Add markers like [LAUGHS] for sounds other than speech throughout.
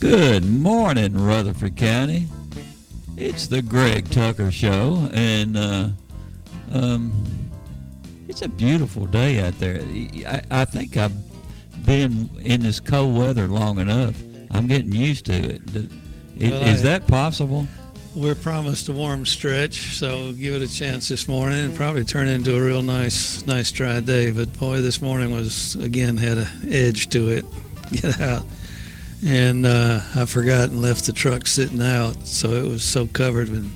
Good morning, Rutherford County. It's the Greg Tucker Show, and uh, um, it's a beautiful day out there. I, I think I've been in this cold weather long enough. I'm getting used to it. Is Well, is that possible? We're promised a warm stretch, so give it a chance this morning and probably turn into a real nice, nice dry day. But boy, this morning was again had an edge to it. [LAUGHS] Get out, and uh, I forgot and left the truck sitting out, so it was so covered with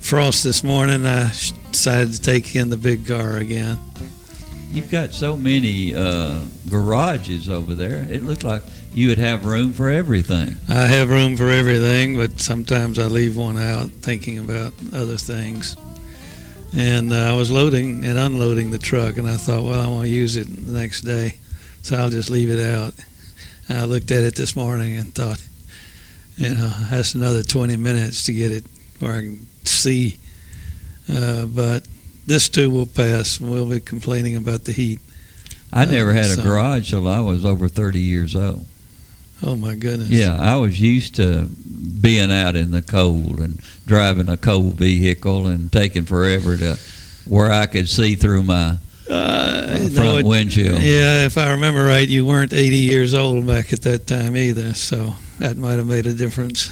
frost this morning. I decided to take in the big car again. You've got so many uh, garages over there. It looked like you would have room for everything. I have room for everything, but sometimes I leave one out thinking about other things. And uh, I was loading and unloading the truck, and I thought, well, I want to use it the next day, so I'll just leave it out. And I looked at it this morning and thought, you know, that's another 20 minutes to get it where I can see. Uh, but this too will pass. and We'll be complaining about the heat. I Uh, never had a garage till I was over 30 years old. Oh my goodness. Yeah, I was used to being out in the cold and driving a cold vehicle and taking forever to where I could see through my Uh, front no, it- windshield. Yeah, if I remember right, you weren't 80 years old back at that time either, so that might have made a difference.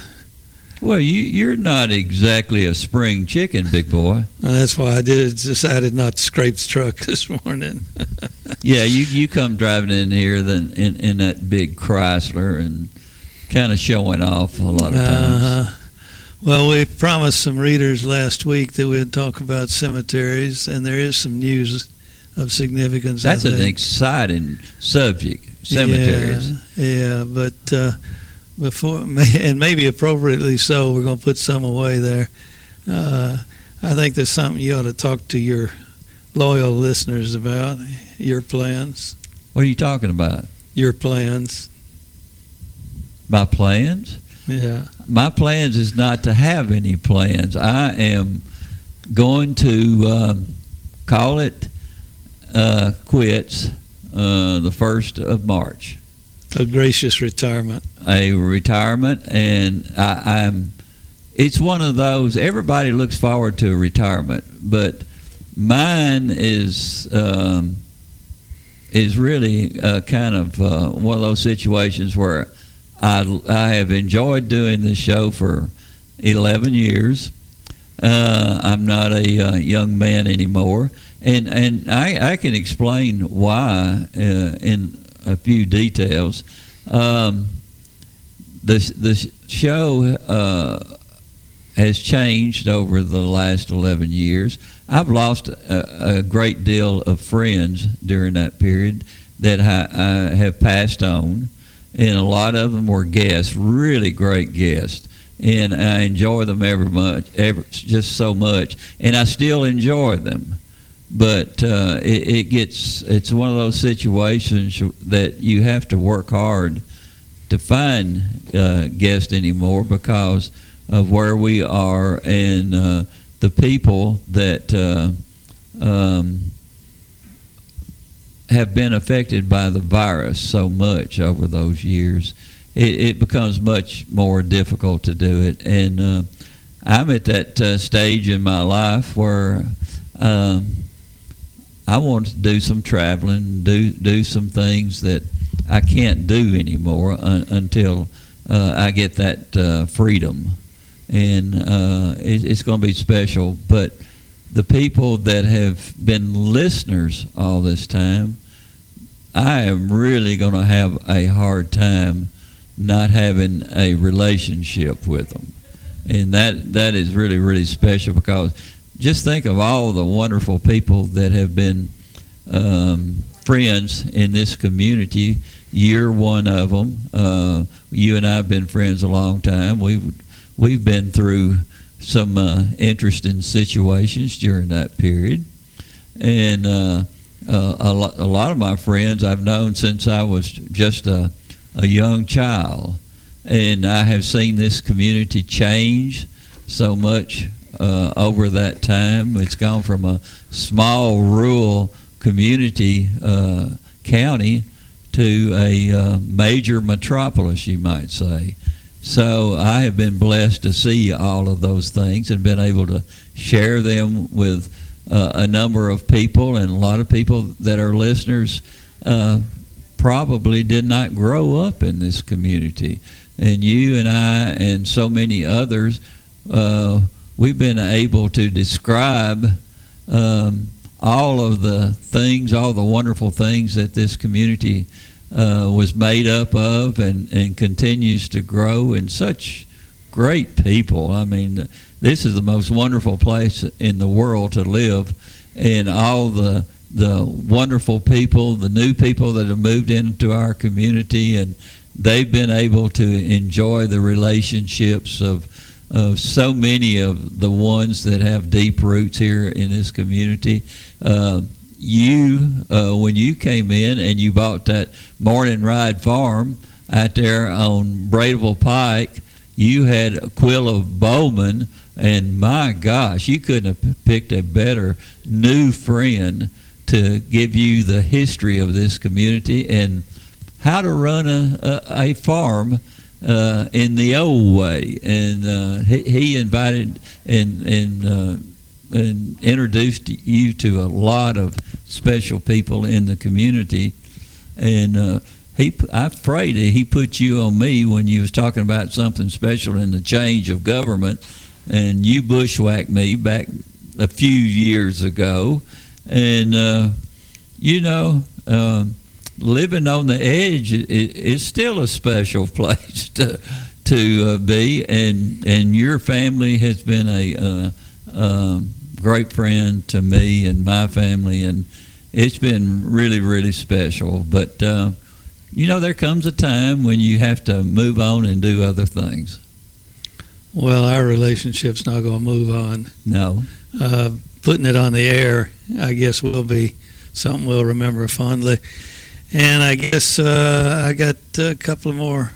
Well, you, you're not exactly a spring chicken, big boy. And that's why I did decided not to scrape the truck [LAUGHS] this morning. Yeah, you, you come driving in here then in, in that big Chrysler and kind of showing off a lot of times. Uh-huh. Well, we promised some readers last week that we'd talk about cemeteries, and there is some news of significance. That's an exciting subject, cemeteries. Yeah, yeah but uh, before, [LAUGHS] and maybe appropriately so, we're going to put some away there. Uh, I think there's something you ought to talk to your loyal listeners about. Your plans, What are you talking about? your plans. My plans? Yeah, my plans is not to have any plans. I am going to um, call it uh, quits uh, the first of March. a gracious retirement. A retirement, and I, I'm. It's one of those. Everybody looks forward to a retirement, but mine is um, is really uh, kind of uh, one of those situations where I, I have enjoyed doing this show for 11 years. Uh, I'm not a uh, young man anymore, and and I, I can explain why uh, in a few details. Um, the the show uh, has changed over the last 11 years. I've lost a, a great deal of friends during that period that I, I have passed on and a lot of them were guests, really great guests, and I enjoy them every much, ever just so much, and I still enjoy them. But uh, it, it gets it's one of those situations that you have to work hard to find uh, guests anymore because of where we are and uh, the people that uh, um, have been affected by the virus so much over those years, it, it becomes much more difficult to do it. And uh, I'm at that uh, stage in my life where um, I want to do some traveling, do do some things that I can't do anymore un- until uh, I get that uh, freedom. And uh, it, it's going to be special, but the people that have been listeners all this time, I am really going to have a hard time not having a relationship with them. And that, that is really, really special because just think of all the wonderful people that have been um, friends in this community you're one of them. Uh, you and I have been friends a long time. We've we've been through some uh, interesting situations during that period, and uh, uh, a, lo- a lot of my friends I've known since I was just a, a young child, and I have seen this community change so much uh, over that time. It's gone from a small rural community uh, county to a uh, major metropolis, you might say. So I have been blessed to see all of those things and been able to share them with uh, a number of people and a lot of people that are listeners uh, probably did not grow up in this community. And you and I and so many others, uh, we've been able to describe um, all of the things, all the wonderful things that this community uh, was made up of and, and continues to grow and such great people. I mean, this is the most wonderful place in the world to live and all the the wonderful people, the new people that have moved into our community and they've been able to enjoy the relationships of of so many of the ones that have deep roots here in this community. Uh, you, uh, when you came in and you bought that morning ride farm out there on Bradyville Pike, you had Aquila Bowman, and my gosh, you couldn't have picked a better new friend to give you the history of this community and how to run a, a, a farm uh, in the old way, and uh, he, he invited and and uh, and introduced you to a lot of special people in the community, and uh, he I prayed that he put you on me when you was talking about something special in the change of government, and you bushwhacked me back a few years ago, and uh, you know. Um, living on the edge is still a special [LAUGHS] place to to uh, be, and and your family has been a uh, uh, great friend to me and my family, and it's been really really special. But uh, you know, there comes a time when you have to move on and do other things. Well, our relationship's not going to move on. No, uh, putting it on the air, I guess, will be something we'll remember fondly. And I guess uh, I got a couple of more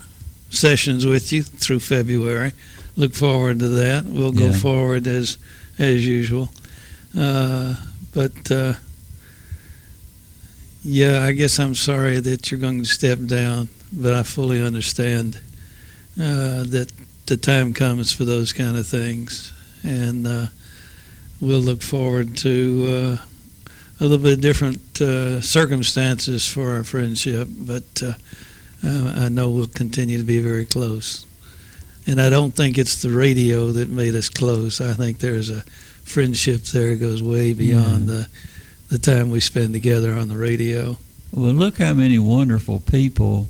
sessions with you through February. Look forward to that. We'll go Yeah. forward as as usual. Uh, but uh, yeah, I guess I'm sorry that you're going to step down, but I fully understand uh, that the time comes for those kind of things, and uh, we'll look forward to. A little bit different uh, circumstances for our friendship, but uh, uh, I know we'll continue to be very close. And I don't think it's the radio that made us close. I think there's a friendship there that goes way beyond the the time we spend together on the radio. Well, look how many wonderful people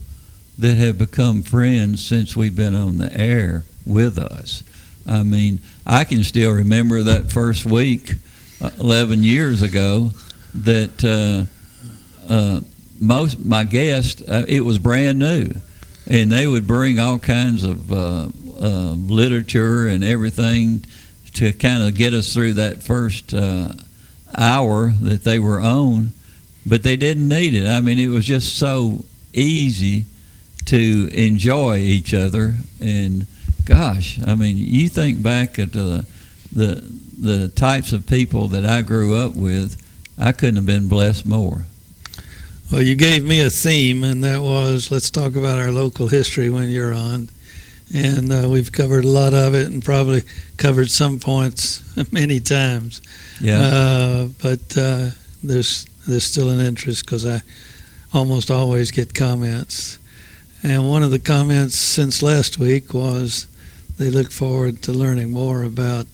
that have become friends since we've been on the air with us. I mean, I can still remember that first week, uh, 11 years ago, that uh, uh, most my guests, uh, it was brand new, and they would bring all kinds of literature and everything to kind of get us through that first uh, hour that they were on but they didn't need it. I mean, it was just so easy to enjoy each other. And gosh, I mean, you think back at the the the types of people that I grew up with, I couldn't have been blessed more. Well, you gave me a theme, and that was let's talk about our local history when you're on. And uh, we've covered a lot of it and probably covered some points [LAUGHS] many times. Yeah. Uh, but uh, there's there's still an interest because I almost always get comments. And one of the comments since last week was they look forward to learning more about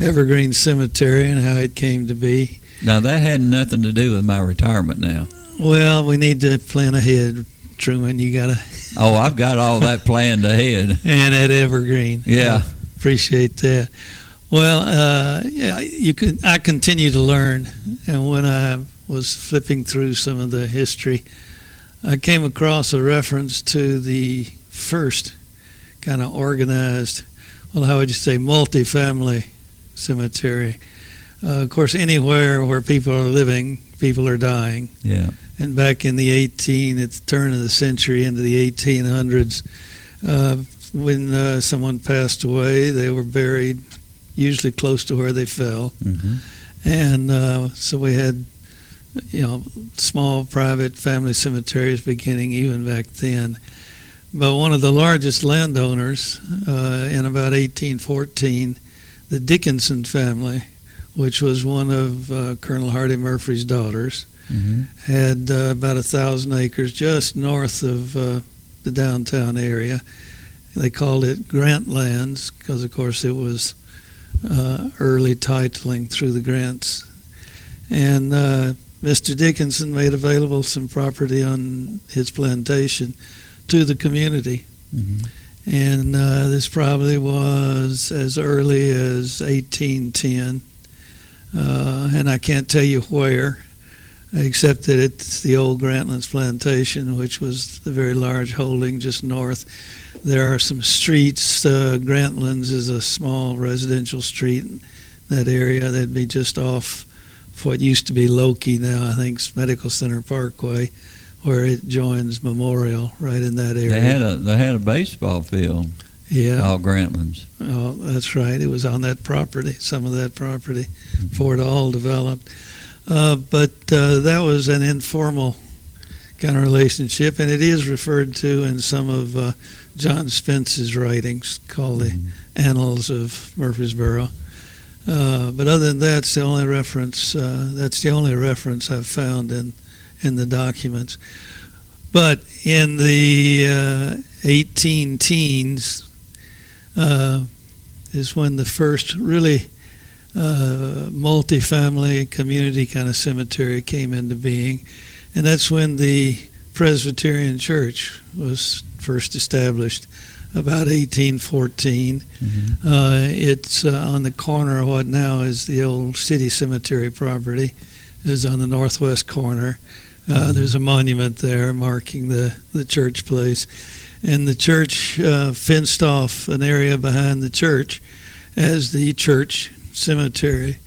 Evergreen Cemetery and how it came to be. Now that had nothing to do with my retirement. Now. Well, we need to plan ahead, Truman. You gotta [LAUGHS] Oh, I've got all that planned ahead. [LAUGHS] and at Evergreen. Yeah. appreciate that. Well, uh, yeah, you can. I continue to learn, and when I was flipping through some of the history, I came across a reference to the first kind of organized, well, how would you say, multi-family cemetery. Uh, of course, anywhere where people are living, people are dying. Yeah. And back in the 18, at the turn of the century into the 1800s, uh, when uh, someone passed away, they were buried usually close to where they fell. Mm-hmm. And uh, so we had, you know, small private family cemeteries beginning even back then. But one of the largest landowners uh, in about 1814, the Dickinson family, which was one of uh, Colonel Hardy Murfree's daughters, hmm had uh, about a thousand acres just north of uh, the downtown area. They called it Grant Lands because, of course, it was uh, early titling through the grants. And uh, Mr. Dickinson made available some property on his plantation to the community. hmm And uh, this probably was as early as 1810. Uh, and I can't tell you where, except that it's the old Grantlands Plantation, which was the very large holding just north. There are some streets. Uh, Grantlands is a small residential street in that area. That'd be just off what used to be Lokey now, I think, it's Medical Center Parkway, where it joins Memorial right in that area. They had a they had a baseball field. Yeah. All Grantlands. Oh, that's right. It was on that property, some of that property, before it all developed. Uh, but uh, that was an informal kind of relationship, and it is referred to in some of uh, John Spence's writings called the Mhm. Annals of Murfreesboro. Uh, but other than that, it's the only reference. Uh, that's the only reference I've found in in the documents. But in the uh, 18 teens, uh, is when the first really uh, multi-family community kind of cemetery came into being, and that's when the Presbyterian Church was first established, about 1814. hmm Uh, it's uh, on the corner of what now is the old city cemetery property. Is on the northwest corner. Uh, there's a monument there marking the, the church place. And the church uh, fenced off an area behind the church as the church cemetery.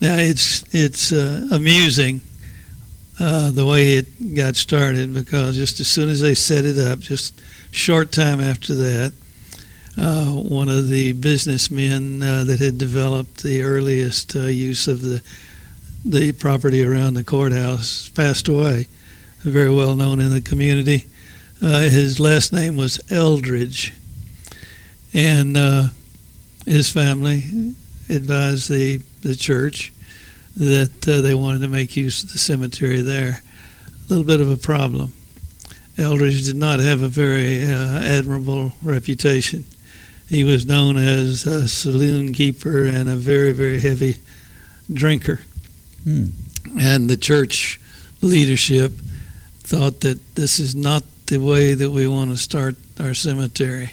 Now it's it's uh, amusing uh, the way it got started because just as soon as they set it up, just short time after that, uh, one of the businessmen uh, that had developed the earliest uh, use of the the property around the courthouse passed away. Very well known in the community. Uh, his last name was Eldridge, and uh, his family advised the the church that uh, they wanted to make use of the cemetery there. A little bit of a problem. Eldridge did not have a very uh, admirable reputation. He was known as a saloon keeper and a very, very heavy drinker. Hmm. And the church leadership thought that this is not the way that we want to start our cemetery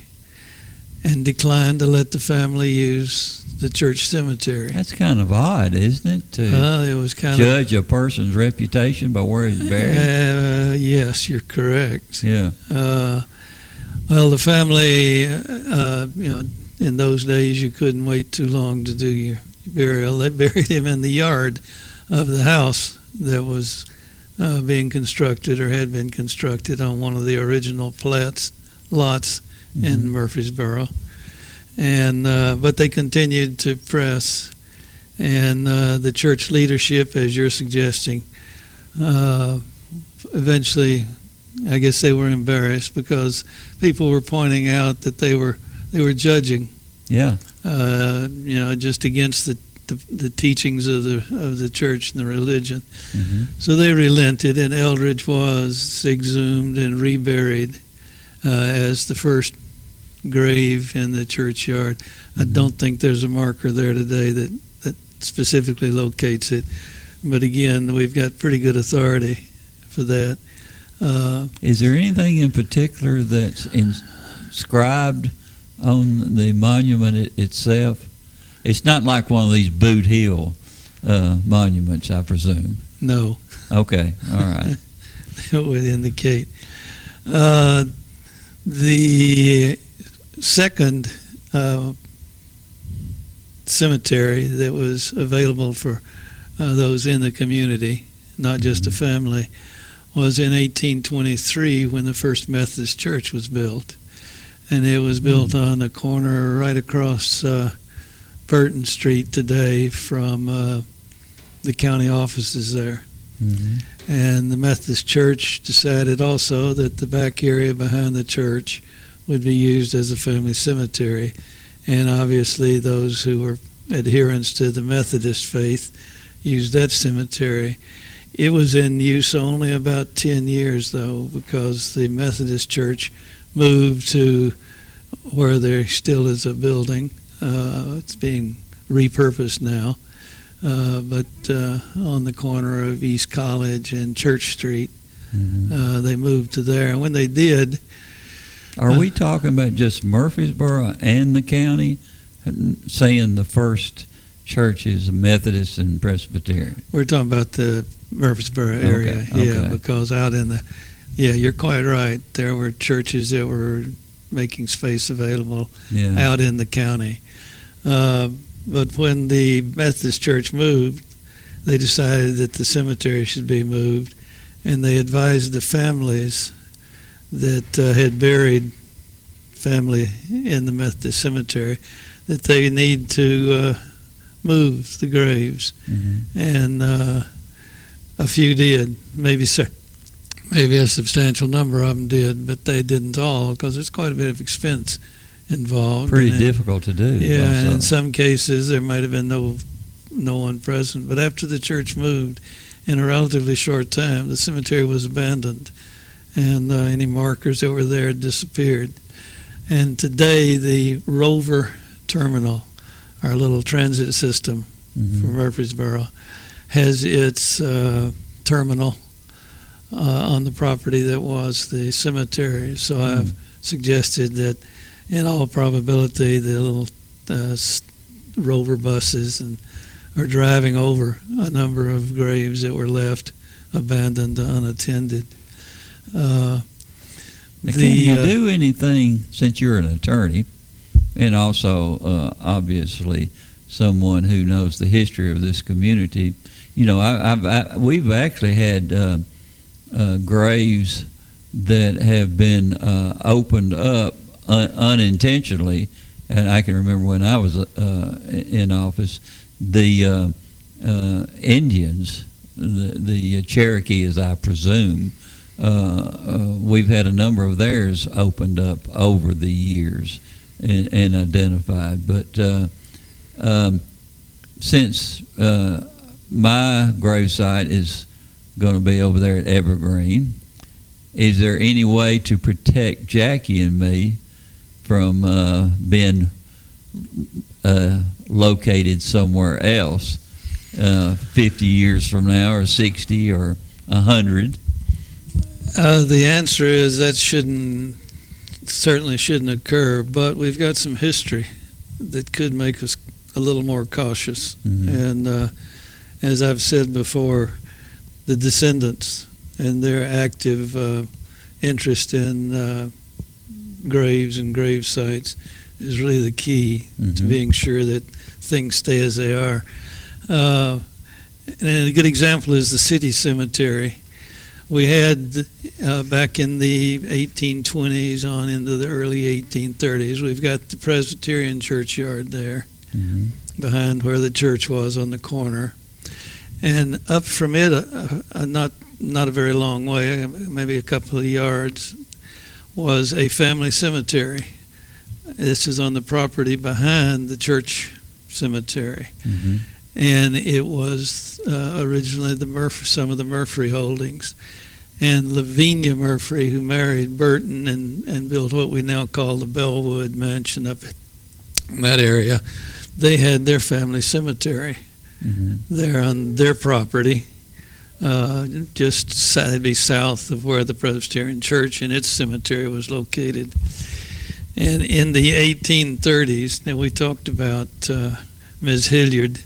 and declined to let the family use the church cemetery. That's kind of odd, isn't it? To it was kind judge a person's reputation by where he's of. buried. Uh, yes, you're correct. yeah. Uh, well, the family, uh, you know, in those days you couldn't wait too long to do your burial. They [LAUGHS] buried him in the yard of the house that was uh, being constructed or had been constructed on one of the original plats lots in Mhm. Murfreesboro. And uh, but they continued to press, and uh, the church leadership, as you're suggesting, uh, eventually I guess they were embarrassed because people were pointing out that they were they were judging, Yeah. uh, you know, just against the, the the teachings of the of the church and the religion. hmm So they relented, and Eldridge was exhumed and reburied uh, as the first grave in the churchyard. I Mhm. don't think there's a marker there today that that specifically locates it, but again, we've got pretty good authority for that. Uh, Is there anything in particular that's inscribed on the monument it, itself? It's not like one of these Boot Hill uh, monuments, I presume. no. Okay. All right. [LAUGHS] that would indicate. Uh, the second uh, cemetery that was available for uh, those in the community, not just a family, was in 1823 when the first Methodist church was built. And it was built on the corner right across uh, Burton Street today from uh, the county offices there. Mhm. And the Methodist Church decided also that the back area behind the church would be used as a family cemetery. And obviously, those who were adherents to the Methodist faith used that cemetery. It was in use only about 10 years, though, because the Methodist Church moved to where there still is a building. Uh, it's being repurposed now uh, but uh, on the corner of East College and Church Street. Mhm. Uh, they moved to there, and when they did, Are we talking about just Murfreesboro and the county, saying the first church is Methodist and Presbyterian? we're talking about the Murfreesboro area, Okay, yeah, okay. because out in the, yeah, you're quite right. There were churches that were making space available Yeah. out in the county. Uh, but when the Methodist Church moved, they decided that the cemetery should be moved, and they advised the families that uh, had buried family in the Methodist cemetery that they need to uh, move the graves, Mhm. and uh, a few did, maybe so. Maybe a substantial number of them did, but they didn't all because it's quite a bit of expense involved. Pretty And difficult to do. yeah, and in some cases there might have been no no one present. But after the church moved, in a relatively short time, the cemetery was abandoned, and uh, any markers that were there disappeared. And today, the Rover Terminal, our little transit system Mhm. from Murfreesboro, has its uh, terminal uh, on the property that was the cemetery. So I've suggested that, in all probability, the little uh, rover buses and are driving over a number of graves that were left abandoned, unattended. Uh, Now, Can you uh, do anything since you're an attorney, and also uh, obviously someone who knows the history of this community? You know, I, I've I, we've actually had uh, uh, graves that have been uh, opened up un- unintentionally, and I can remember when I was uh, in office, the uh, uh, Indians, the, the Cherokee, as I presume, uh, uh, we've had a number of theirs opened up over the years and, and identified. But uh, um, since my gravesite is going to be over there at Evergreen, is there any way to protect Jackie and me from uh, being uh, located somewhere else uh, 50 years from now or 60 or 100? Uh, the answer is that shouldn't certainly shouldn't occur, but we've got some history that could make us a little more cautious. Mhm. And uh, as I've said before, the descendants and their active uh, interest in uh, graves and grave sites is really the key to Mhm. being sure that things stay as they are. Uh, and a good example is the city cemetery. We had uh, back in the 1820s on into the early 1830s, we've got the Presbyterian churchyard there Mhm. behind where the church was on the corner. And up from it, uh, uh, not not a very long way, maybe a couple of yards, was a family cemetery. This is on the property behind the church cemetery, Mhm. and it was uh, originally the Murfree, some of the Murfree holdings. And Lavinia Murfree, who married Burton and, and built what we now call the Bellwood Mansion up in that area, they had their family cemetery Mhm. there on their property, uh, just sa- be south of where the Presbyterian Church and its cemetery was located. And in the 1830s, now we talked about uh, Ms. Hilliard,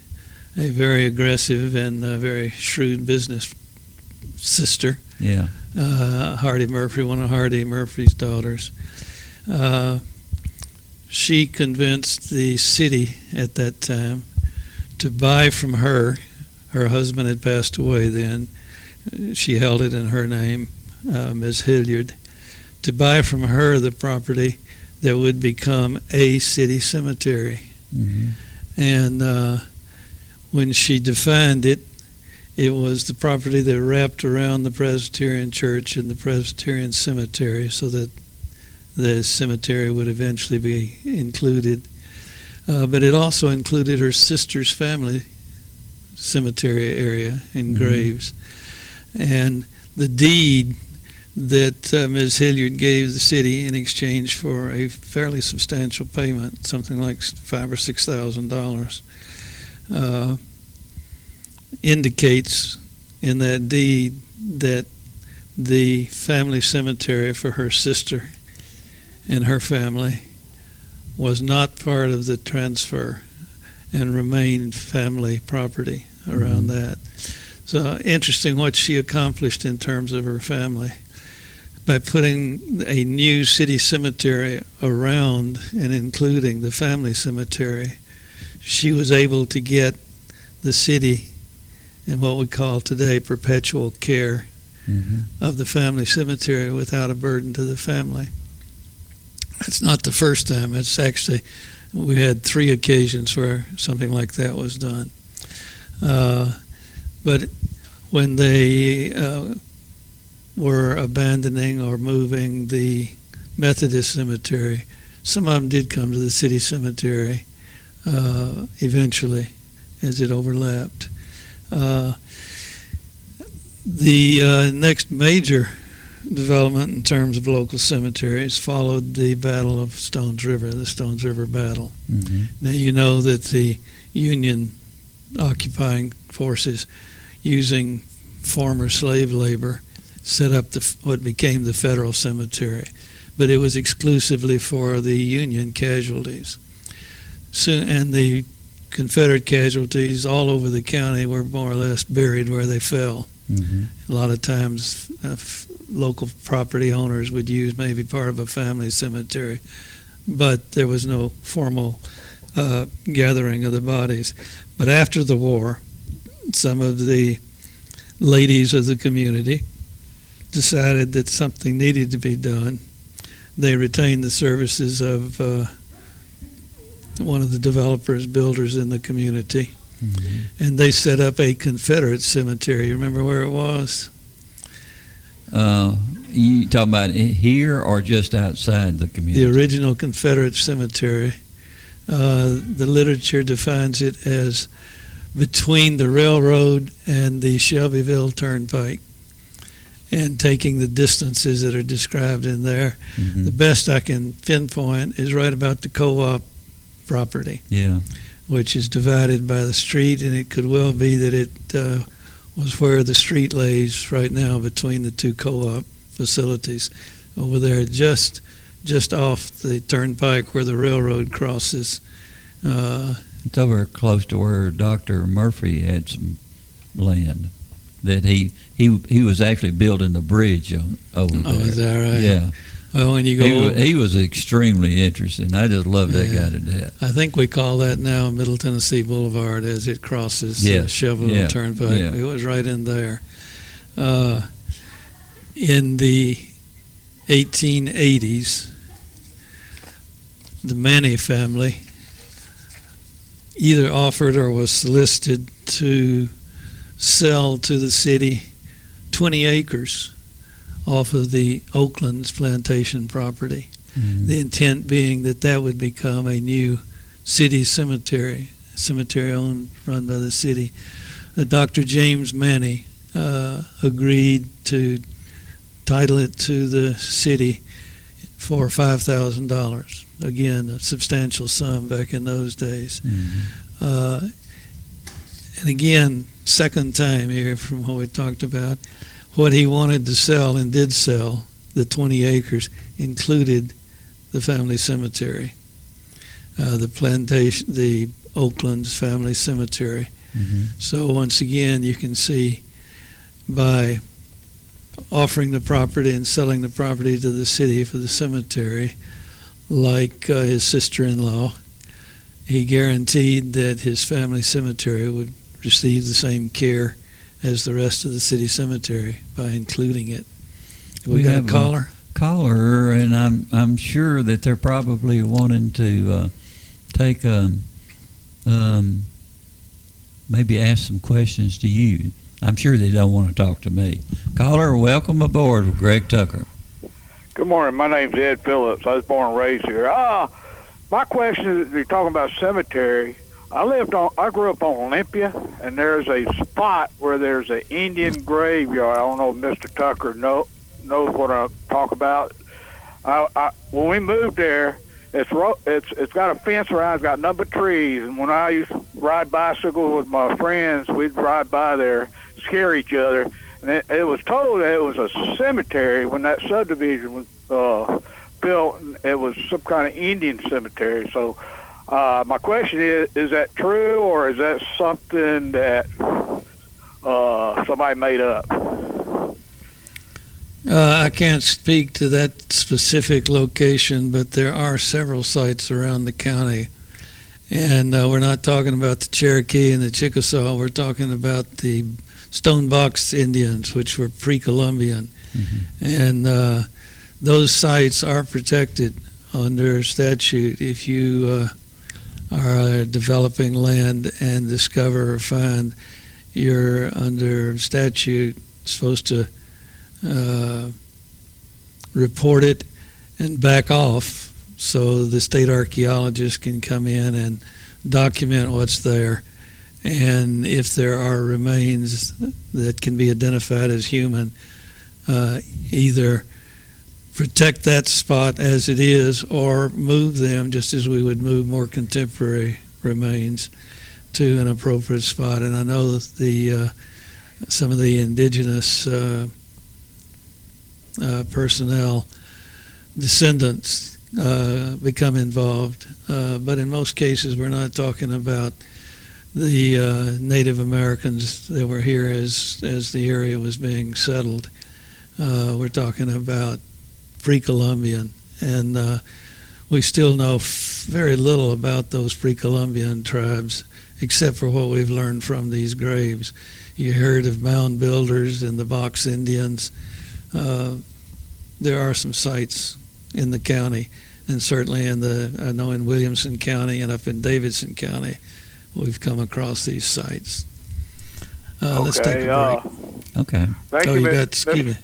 a very aggressive and uh, very shrewd business sister. Yeah. uh, Hardy Murfree, one of Hardy Murfree's daughters. Uh, she convinced the city at that time to buy from her. Her husband had passed away then. She held it in her name, uh, Ms. Hilliard, to buy from her the property that would become a city cemetery. Mhm. And uh, when she defined it, it was the property that wrapped around the Presbyterian Church and the Presbyterian Cemetery so that the cemetery would eventually be included. Uh, but it also included her sister's family cemetery area in Mhm. Graves. And the deed that uh, Ms. Hilliard gave the city in exchange for a fairly substantial payment, something like five or six thousand dollars, uh, indicates in that deed that the family cemetery for her sister and her family was not part of the transfer and remained family property around that. So interesting what she accomplished in terms of her family by putting a new city cemetery around and including the family cemetery. She was able to get the city in what we call today perpetual care Mhm. of the family cemetery without a burden to the family. That's not the first time. It's actually, we had three occasions where something like that was done. Uh, but when they uh, were abandoning or moving the Methodist cemetery, some of them did come to the city cemetery uh, eventually as it overlapped. Uh, the uh, next major development in terms of local cemeteries followed the Battle of Stones River, the Stones River Battle. Mhm. Now you know that the Union occupying forces, using former slave labor, set up the, what became the Federal Cemetery, but it was exclusively for the Union casualties. So, and the Confederate casualties all over the county were more or less buried where they fell. Mhm. A lot of times, uh, f- local property owners would use maybe part of a family cemetery, but there was no formal uh, gathering of the bodies. But after the war, some of the ladies of the community decided that something needed to be done. They retained the services of uh, one of the developers, builders in the community, Mhm. and they set up a Confederate cemetery. You remember where it was? Uh, you talking about here or just outside the community? The original Confederate cemetery. Uh, the literature defines it as between the railroad and the Shelbyville Turnpike, and taking the distances that are described in there. Mhm. The best I can pinpoint is right about the co-op property. Yeah. which is divided by the street, and it could well be that it uh, was where the street lays right now between the two co-op facilities over there, just just off the turnpike where the railroad crosses. Uh, It's over close to where Dr. Murphy had some land that he he he was actually building a bridge on, over there. oh, there. is that right? Yeah, Well, when you go, he was, he was extremely interesting. I just love that Yeah. guy to death. I think we call that now Middle Tennessee Boulevard as it crosses the Yes, yeah, Turnpike. yeah. It was right in there. Uh, in the 1880s, the Maney family either offered or was solicited to sell to the city 20 acres off of the Oaklands plantation property. Mhm. The intent being that that would become a new city cemetery, cemetery owned, run by the city. Uh, Dr. James Maney uh, agreed to title it to the city for $5,000. Again, a substantial sum back in those days. Mhm. Uh, and again, second time here from what we talked about, what he wanted to sell and did sell, the 20 acres, included the family cemetery, uh, the plantation, the Oaklands family cemetery. Mhm. So once again, you can see by offering the property and selling the property to the city for the cemetery, like uh, his sister-in-law. He guaranteed that his family cemetery would receive the same care as the rest of the city cemetery by including it. We, We got have a a- caller. caller, and I'm I'm sure that they're probably wanting to uh, take um, um, maybe ask some questions to you. I'm sure they don't want to talk to me. Caller, welcome aboard with Greg Tucker. Good morning. My name's Ed Phillips. I was born and raised here. Ah, my question is: You're talking about cemetery. I lived on. I grew up on Olympia, and there's a spot where there's an Indian graveyard. I don't know if Mr. Tucker know, knows what I talk about. I, I, when we moved there, it's it's it's got a fence around. It's got number trees, and when I used to ride bicycles with my friends, we'd ride by there, scare each other. And it, it was told that it was a cemetery when that subdivision was uh, built. It was some kind of Indian cemetery. So, uh, my question is: Is that true, or is that something that uh, somebody made up? Uh, I can't speak to that specific location, but there are several sites around the county. And uh, we're not talking about the Cherokee and the Chickasaw. We're talking about the Stonebox Indians, which were pre-Columbian. And uh, those sites are protected under statute. If you uh, are developing land and discover or find, you're under statute supposed to uh, report it and back off so the state archaeologist can come in and document what's there. And if there are remains that can be identified as human, uh, either protect that spot as it is or move them just as we would move more contemporary remains to an appropriate spot. And I know that the uh, some of the indigenous uh, uh, personnel, descendants, uh, become involved. Uh, but in most cases, we're not talking about the uh, Native Americans that were here as as the area was being settled. Uh, we're talking about pre-Columbian, and uh, we still know f- very little about those pre-Columbian tribes, except for what we've learned from these graves. You heard of mound builders and the Box Indians. Uh, there are some sites in the county, and certainly in the I know in Williamson County and up in Davidson County, we've come across these sites. Uh, let's take a break. uh, Okay. thank oh, you, you got excuse me.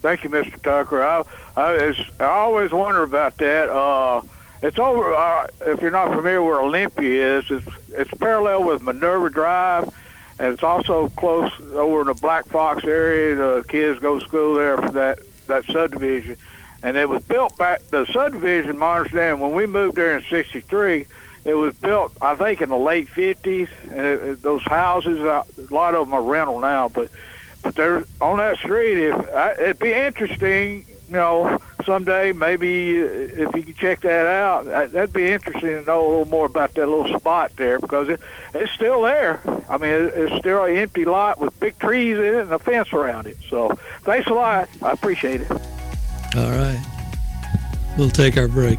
Thank you, Mr. Tucker. I, I, it's, I always wonder about that. Uh, it's over. Uh, if you're not familiar where Olympia is, it's it's parallel with Minerva Drive, and it's also close over in the Black Fox area. The kids go to school there for that that subdivision, and it was built back. The subdivision, my understanding, when we moved there in '63, it was built, I think, in the late '50s, and those houses, uh, a lot of them are rental now, but but there on that street, if I, it'd be interesting, you know, someday maybe uh, if you could check that out, that- that'd be interesting to know a little more about that little spot there because it, it's still there. I mean, it, it's still an empty lot with big trees in it and a fence around it. So, thanks a lot. I appreciate it. All right, we'll take our break.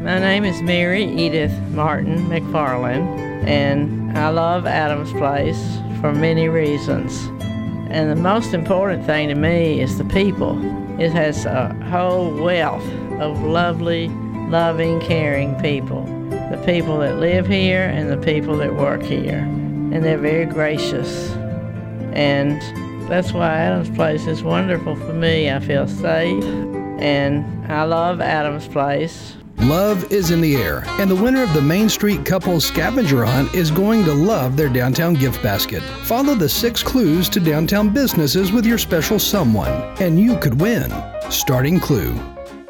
My name is Mary Edith Martin McFarland, and I love Adams Place for many reasons. And the most important thing to me is the people. It has a whole wealth of lovely, loving, caring people. The people that live here and the people that work here. And they're very gracious. And that's why Adams Place is wonderful for me. I feel safe, and I love Adams Place. Love is in the air, and the winner of the Main Street Couples Scavenger Hunt is going to love their downtown gift basket. Follow the six clues to downtown businesses with your special someone, and you could win. Starting clue.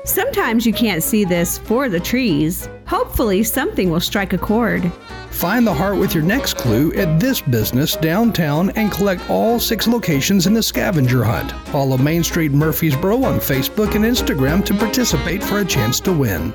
Sometimes you can't see this for the trees. Hopefully, something will strike a chord. Find the heart with your next clue at this business downtown and collect all six locations in the scavenger hunt. Follow Main Street Murfreesboro on Facebook and Instagram to participate for a chance to win.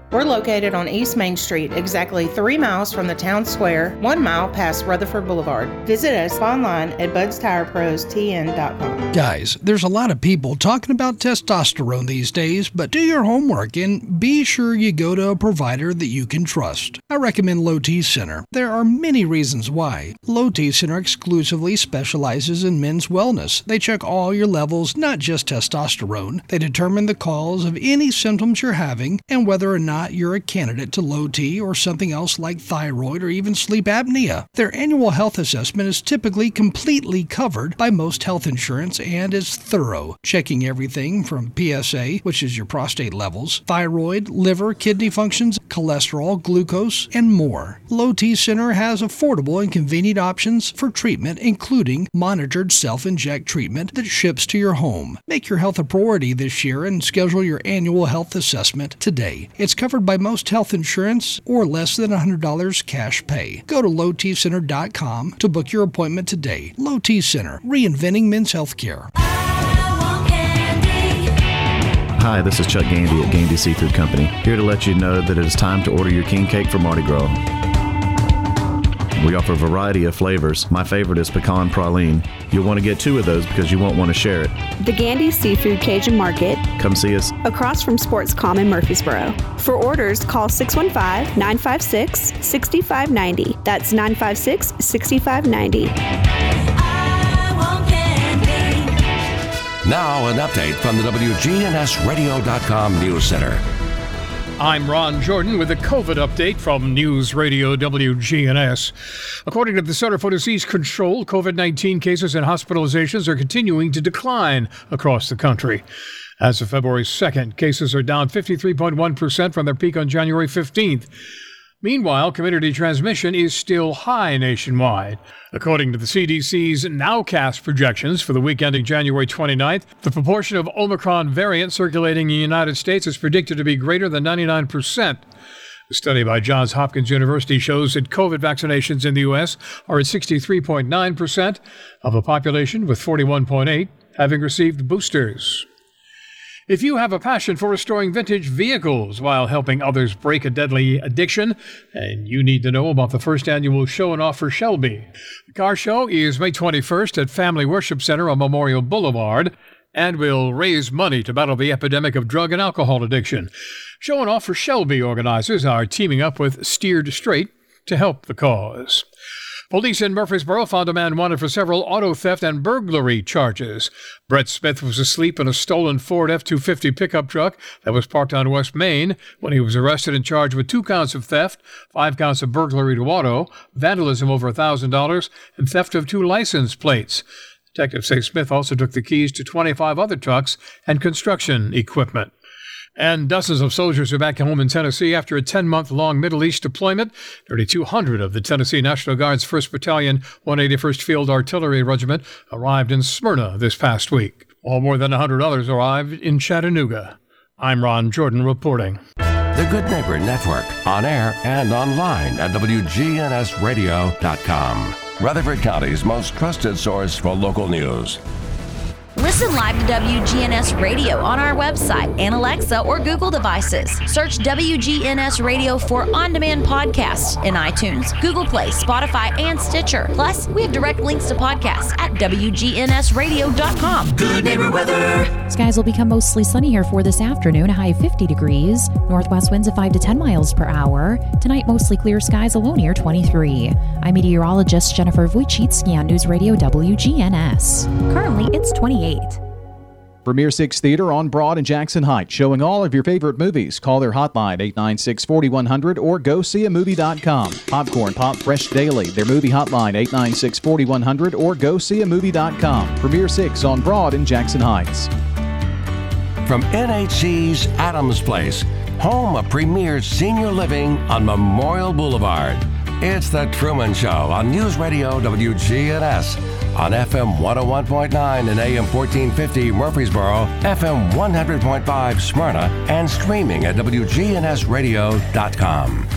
We're located on East Main Street, exactly three miles from the town square, one mile past Rutherford Boulevard. Visit us online at budstireprostn.com. Guys, there's a lot of people talking about testosterone these days, but do your homework and be sure you go to a provider that you can trust. I recommend Low T Center. There are many reasons why. Low T Center exclusively specializes in men's wellness. They check all your levels, not just testosterone. They determine the cause of any symptoms you're having and whether or not you're a candidate to low T or something else like thyroid or even sleep apnea. Their annual health assessment is typically completely covered by most health insurance and is thorough, checking everything from PSA, which is your prostate levels, thyroid, liver, kidney functions, cholesterol, glucose, and more. Low T Center has affordable and convenient options for treatment, including monitored self inject treatment that ships to your home. Make your health a priority this year and schedule your annual health assessment today. It's covered by most health insurance or less than $100 cash pay. Go to lowtcenter.com to book your appointment today. Low T Center, reinventing men's healthcare. Hi, this is Chuck Gandy at Gandy Seafood Company, here to let you know that it is time to order your king cake for Mardi Gras. We offer a variety of flavors. My favorite is pecan praline. You'll want to get two of those because you won't want to share it. The Gandy Seafood Cajun Market, Come see us. across from Sports Com in Murfreesboro. For orders, call 615 956 6590. That's 956 6590. Now, an update from the WGNSradio.com News Center. I'm Ron Jordan with a COVID update from News Radio WGNS. According to the Center for Disease Control, COVID 19 cases and hospitalizations are continuing to decline across the country. As of February 2nd, cases are down 53.1% from their peak on January 15th. Meanwhile, community transmission is still high nationwide. According to the CDC's Nowcast projections for the week ending January 29th, the proportion of Omicron variant circulating in the United States is predicted to be greater than 99%. A study by Johns Hopkins University shows that COVID vaccinations in the U.S. are at 63.9% of a population, with 41.8 having received boosters. If you have a passion for restoring vintage vehicles while helping others break a deadly addiction, and you need to know about the first annual Show and offer Shelby. The car show is May 21st at Family Worship Center on Memorial Boulevard and will raise money to battle the epidemic of drug and alcohol addiction. Show and offer Shelby organizers are teaming up with Steered Straight to help the cause. Police in Murfreesboro found a man wanted for several auto theft and burglary charges. Brett Smith was asleep in a stolen Ford F 250 pickup truck that was parked on West Main when he was arrested and charged with two counts of theft, five counts of burglary to auto, vandalism over $1,000, and theft of two license plates. Detectives say Smith also took the keys to 25 other trucks and construction equipment. And dozens of soldiers are back home in Tennessee after a 10 month long Middle East deployment. Nearly 200 of the Tennessee National Guard's 1st Battalion, 181st Field Artillery Regiment arrived in Smyrna this past week, while more than 100 others arrived in Chattanooga. I'm Ron Jordan reporting. The Good Neighbor Network, on air and online at WGNSradio.com. Rutherford County's most trusted source for local news. Listen live to WGNS Radio on our website and Alexa or Google devices. Search WGNS Radio for on demand podcasts in iTunes, Google Play, Spotify, and Stitcher. Plus, we have direct links to podcasts at WGNSradio.com. Good neighbor weather. Skies will become mostly sunny here for this afternoon, a high of 50 degrees. Northwest winds of 5 to 10 miles per hour. Tonight, mostly clear skies, a low near 23. I'm meteorologist Jennifer Wojcicki on News Radio WGNS. Currently, it's 28. Premier Six Theater on Broad and Jackson Heights, showing all of your favorite movies. Call their hotline 896 4100 or go see a movie.com. Popcorn Pop Fresh Daily, their movie hotline 896 4100 or go see a movie.com. Premier Six on Broad and Jackson Heights. From NHC's Adams Place, home of premier senior living on Memorial Boulevard. It's The Truman Show on News Radio WGNS on FM 101.9 and AM 1450 Murfreesboro, FM 100.5 Smyrna, and streaming at WGNSradio.com.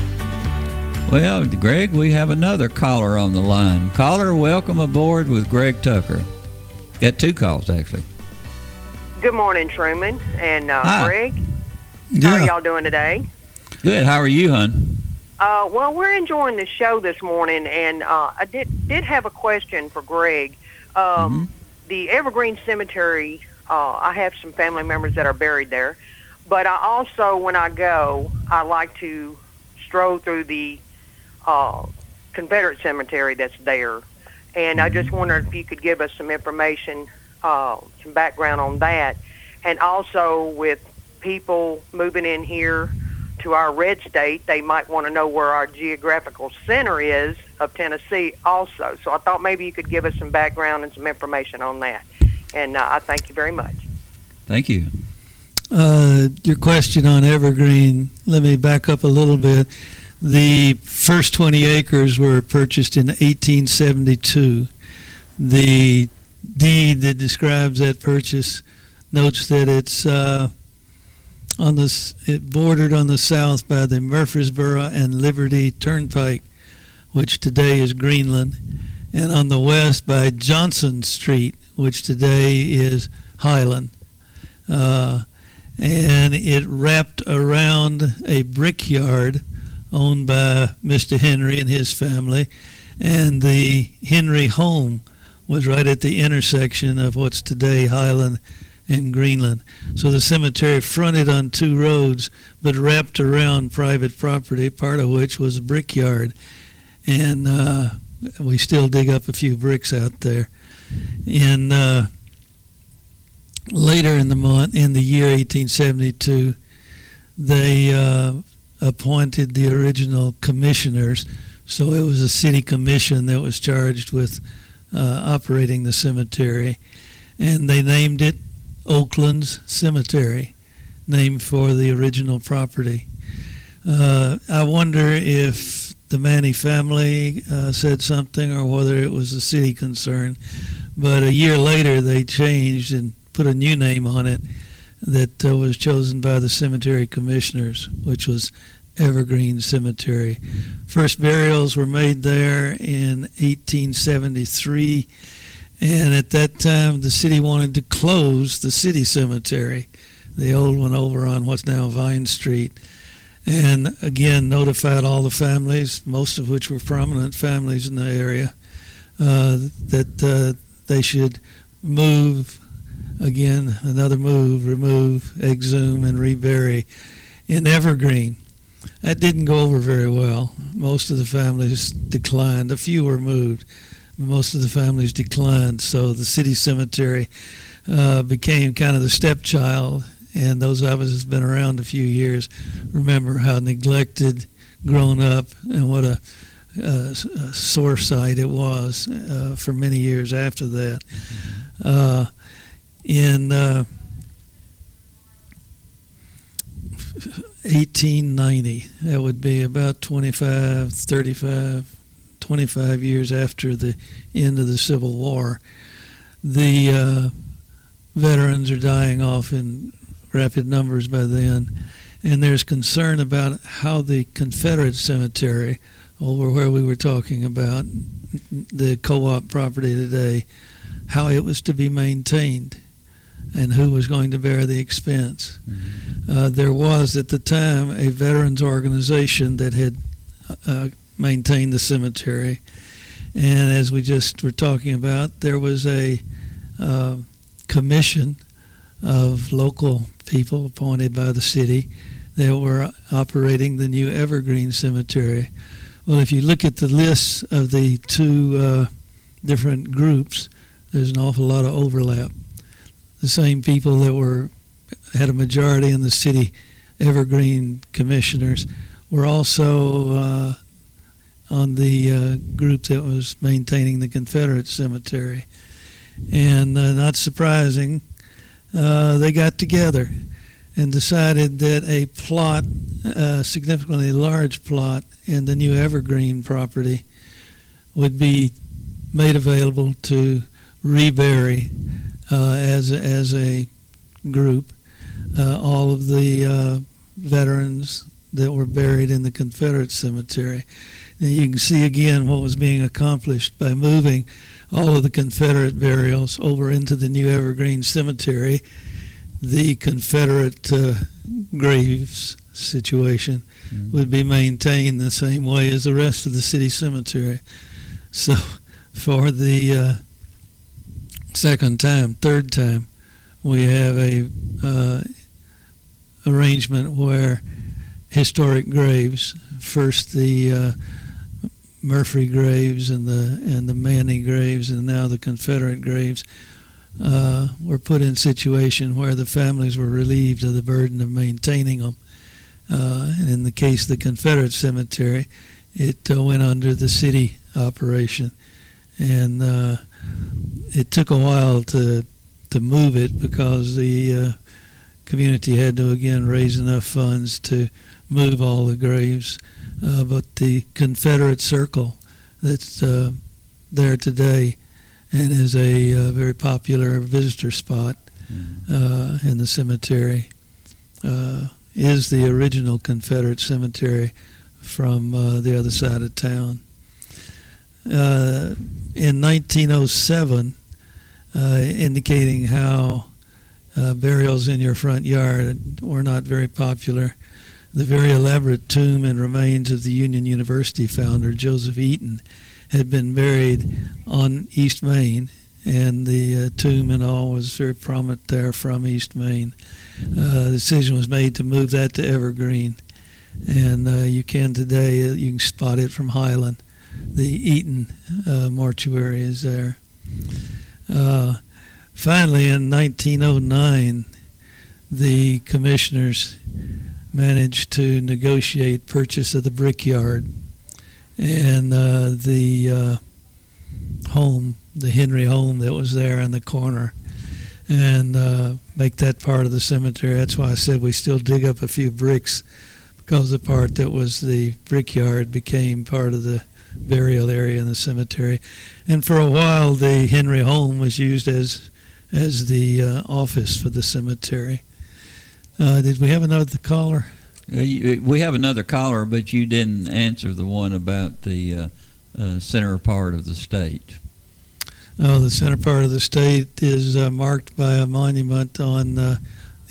Well, Greg, we have another caller on the line. Caller, welcome aboard with Greg Tucker. Got two calls, actually. Good morning, Truman and uh, Hi. Greg. How are y'all doing today? Good. How are you, hon? Uh, well, we're enjoying the show this morning, and uh, I did did have a question for Greg. Um, The Evergreen Cemetery. Uh, I have some family members that are buried there, but I also, when I go, I like to stroll through the uh, Confederate Cemetery that's there, and I just wondered if you could give us some information, uh, some background on that, and also with people moving in here to our red state, they might want to know where our geographical center is of Tennessee also. So I thought maybe you could give us some background and some information on that. And uh, I thank you very much. Thank you. Uh, your question on Evergreen, let me back up a little bit. The first 20 acres were purchased in 1872. The deed that describes that purchase notes that it's uh, on the it bordered on the south by the Murfreesboro and Liberty Turnpike, which today is Greenland, and on the west by Johnson Street, which today is Highland. Uh, and it wrapped around a brickyard owned by Mr. Henry and his family, and the Henry home was right at the intersection of what's today Highland and Greenland. So the cemetery fronted on two roads, but wrapped around private property, part of which was a brickyard, and uh, we still dig up a few bricks out there. And uh, later in the month, in the year 1872, they uh, appointed the original commissioners. So it was a city commission that was charged with uh, operating the cemetery, and they named it Oaklands Cemetery, named for the original property. Uh, I wonder if the Maney family uh, said something or whether it was a city concern. But a year later, they changed and put a new name on it that uh, was chosen by the cemetery commissioners, which was Evergreen Cemetery. First burials were made there in 1873, and at that time the city wanted to close the city cemetery, the old one over on what's now Vine Street, and again notified all the families, most of which were prominent families in the area, uh, that uh, they should move again, another move, remove, exhume, and rebury in Evergreen. That didn't go over very well. Most of the families declined. A few were moved. Most of the families declined. So the city cemetery uh, became kind of the stepchild. And those of us who've been around a few years remember how neglected, grown up, and what a, uh, a sore sight it was uh, for many years after that. Uh, in uh, 1890, that would be about 25, 35, 25 years after the end of the Civil War, the uh, veterans are dying off in rapid numbers by then. And there's concern about how the Confederate cemetery, over where we were talking about, the co-op property today, how it was to be maintained and who was going to bear the expense. Uh, there was at the time a veterans organization that had uh, maintained the cemetery, and as we just were talking about, there was a uh, commission of local people appointed by the city that were operating the new Evergreen Cemetery. Well, if you look at the lists of the two uh, different groups, there's an awful lot of overlap. The same people that were had a majority in the city Evergreen commissioners were also uh, on the uh, group that was maintaining the Confederate cemetery. And uh, not surprising, uh, they got together and decided that a plot, a significantly large plot in the new Evergreen property, would be made available to rebury uh, as as a group uh, all of the uh, veterans that were buried in the Confederate cemetery. And you can see again what was being accomplished by moving all of the Confederate burials over into the new Evergreen Cemetery. The Confederate uh, graves situation mm-hmm. would be maintained the same way as the rest of the city cemetery. So, for the uh, second time, third time, we have a uh, arrangement where historic graves, first the uh, Murfree graves and the and the Maney graves and now the Confederate graves uh, were put in situation where the families were relieved of the burden of maintaining them. Uh, and in the case of the Confederate cemetery, it uh, went under the city operation, and uh, it took a while to to move it because the uh, community had to again raise enough funds to move all the graves uh, but the Confederate Circle that's uh, there today and is a uh, very popular visitor spot mm-hmm. in the cemetery is the original Confederate cemetery from the other side of town. in 1907, indicating how uh, burials in your front yard were not very popular the very elaborate tomb and remains of the Union University founder, Joseph Eaton, had been buried on East Main, and the uh, tomb and all was very prominent there from East Main. Uh, the decision was made to move that to Evergreen, and uh, you can today, uh, you can spot it from Highland. The Eaton uh, mortuary is there. Uh, finally, in 1909, the commissioners managed to negotiate purchase of the brickyard and uh, the uh, home, the Henry home that was there in the corner, and uh, make that part of the cemetery. That's why I said we still dig up a few bricks because the part that was the brickyard became part of the burial area in the cemetery. And for a while, the Henry home was used as as the uh, office for the cemetery. Uh, did we have another caller? Uh, uh, we have another caller, but you didn't answer the one about the uh, uh, center part of the state. Oh, the center part of the state is uh, marked by a monument on the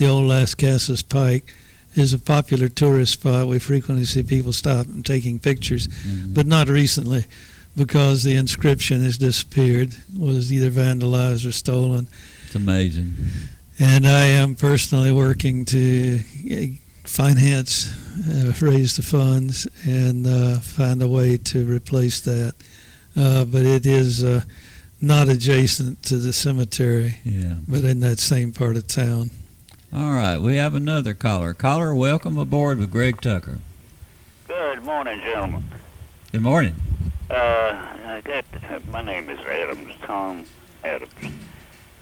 old Lascassas Pike. is a popular tourist spot. We frequently see people stop and taking pictures, mm-hmm. but not recently because the inscription has disappeared, was either vandalized or stolen. It's amazing and I am personally working to finance, uh, raise the funds, and uh, find a way to replace that. Uh, but it is uh, not adjacent to the cemetery, yeah. but in that same part of town. All right, we have another caller. Caller, welcome aboard with Greg Tucker. Good morning, gentlemen. Good morning. Uh, I got my name is Adams, Tom Adams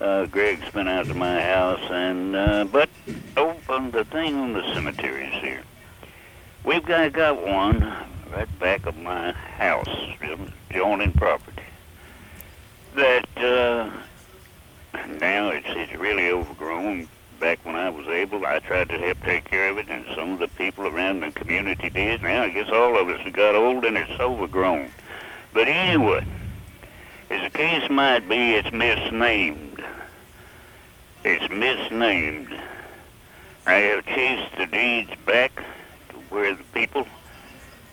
uh, Greg's been out to my house, and uh, but open the thing on the cemeteries here. We've got got one right back of my house, joining property. That uh, now it's it's really overgrown. Back when I was able, I tried to help take care of it, and some of the people around the community did. Now I guess all of us have got old and it's overgrown. But anyway, as the case might be, it's misnamed it's misnamed. I have chased the deeds back to where the people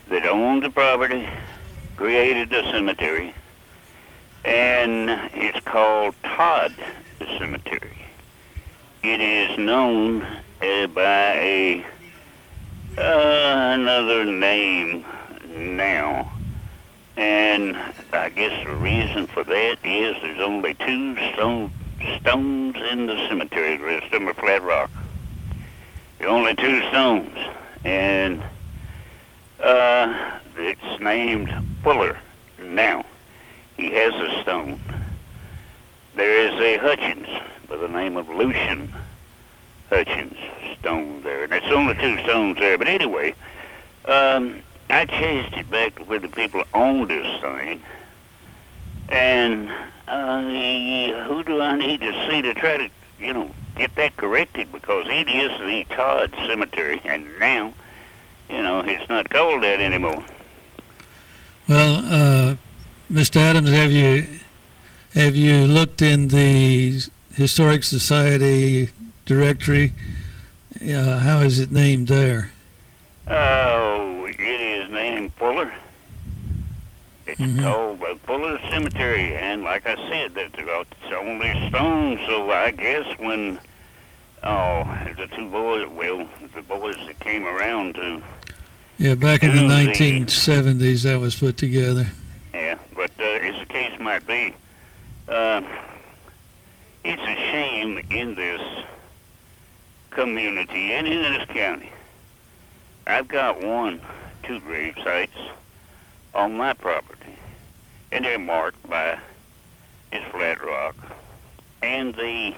that owned the property created the cemetery, and it's called Todd Cemetery. It is known uh, by a uh, another name now. And I guess the reason for that is there's only two stone stones in the cemetery. Them are flat rock. The only two stones. And uh, it's named Fuller now. He has a stone. There is a Hutchins by the name of Lucian Hutchins stone there. And it's only two stones there. But anyway, um, I chased it back to where the people owned this thing And uh, who do I need to see to try to, you know, get that corrected? Because it is the Todd Cemetery, and now, you know, it's not called that anymore. Well, uh, Mr. Adams, have you have you looked in the Historic Society directory? Uh, how is it named there? Oh, it is named Fuller. It's Mhm. called uh, Fuller Cemetery, and like I said, that's about it's only stone. So I guess when oh the two boys, well, the boys that came around to Yeah, back in the Tuesday. 1970s, that was put together. Yeah, but uh, as the case might be, uh, it's a shame in this community and in this county. I've got one, two grave sites on my property, and they're marked by this flat rock and the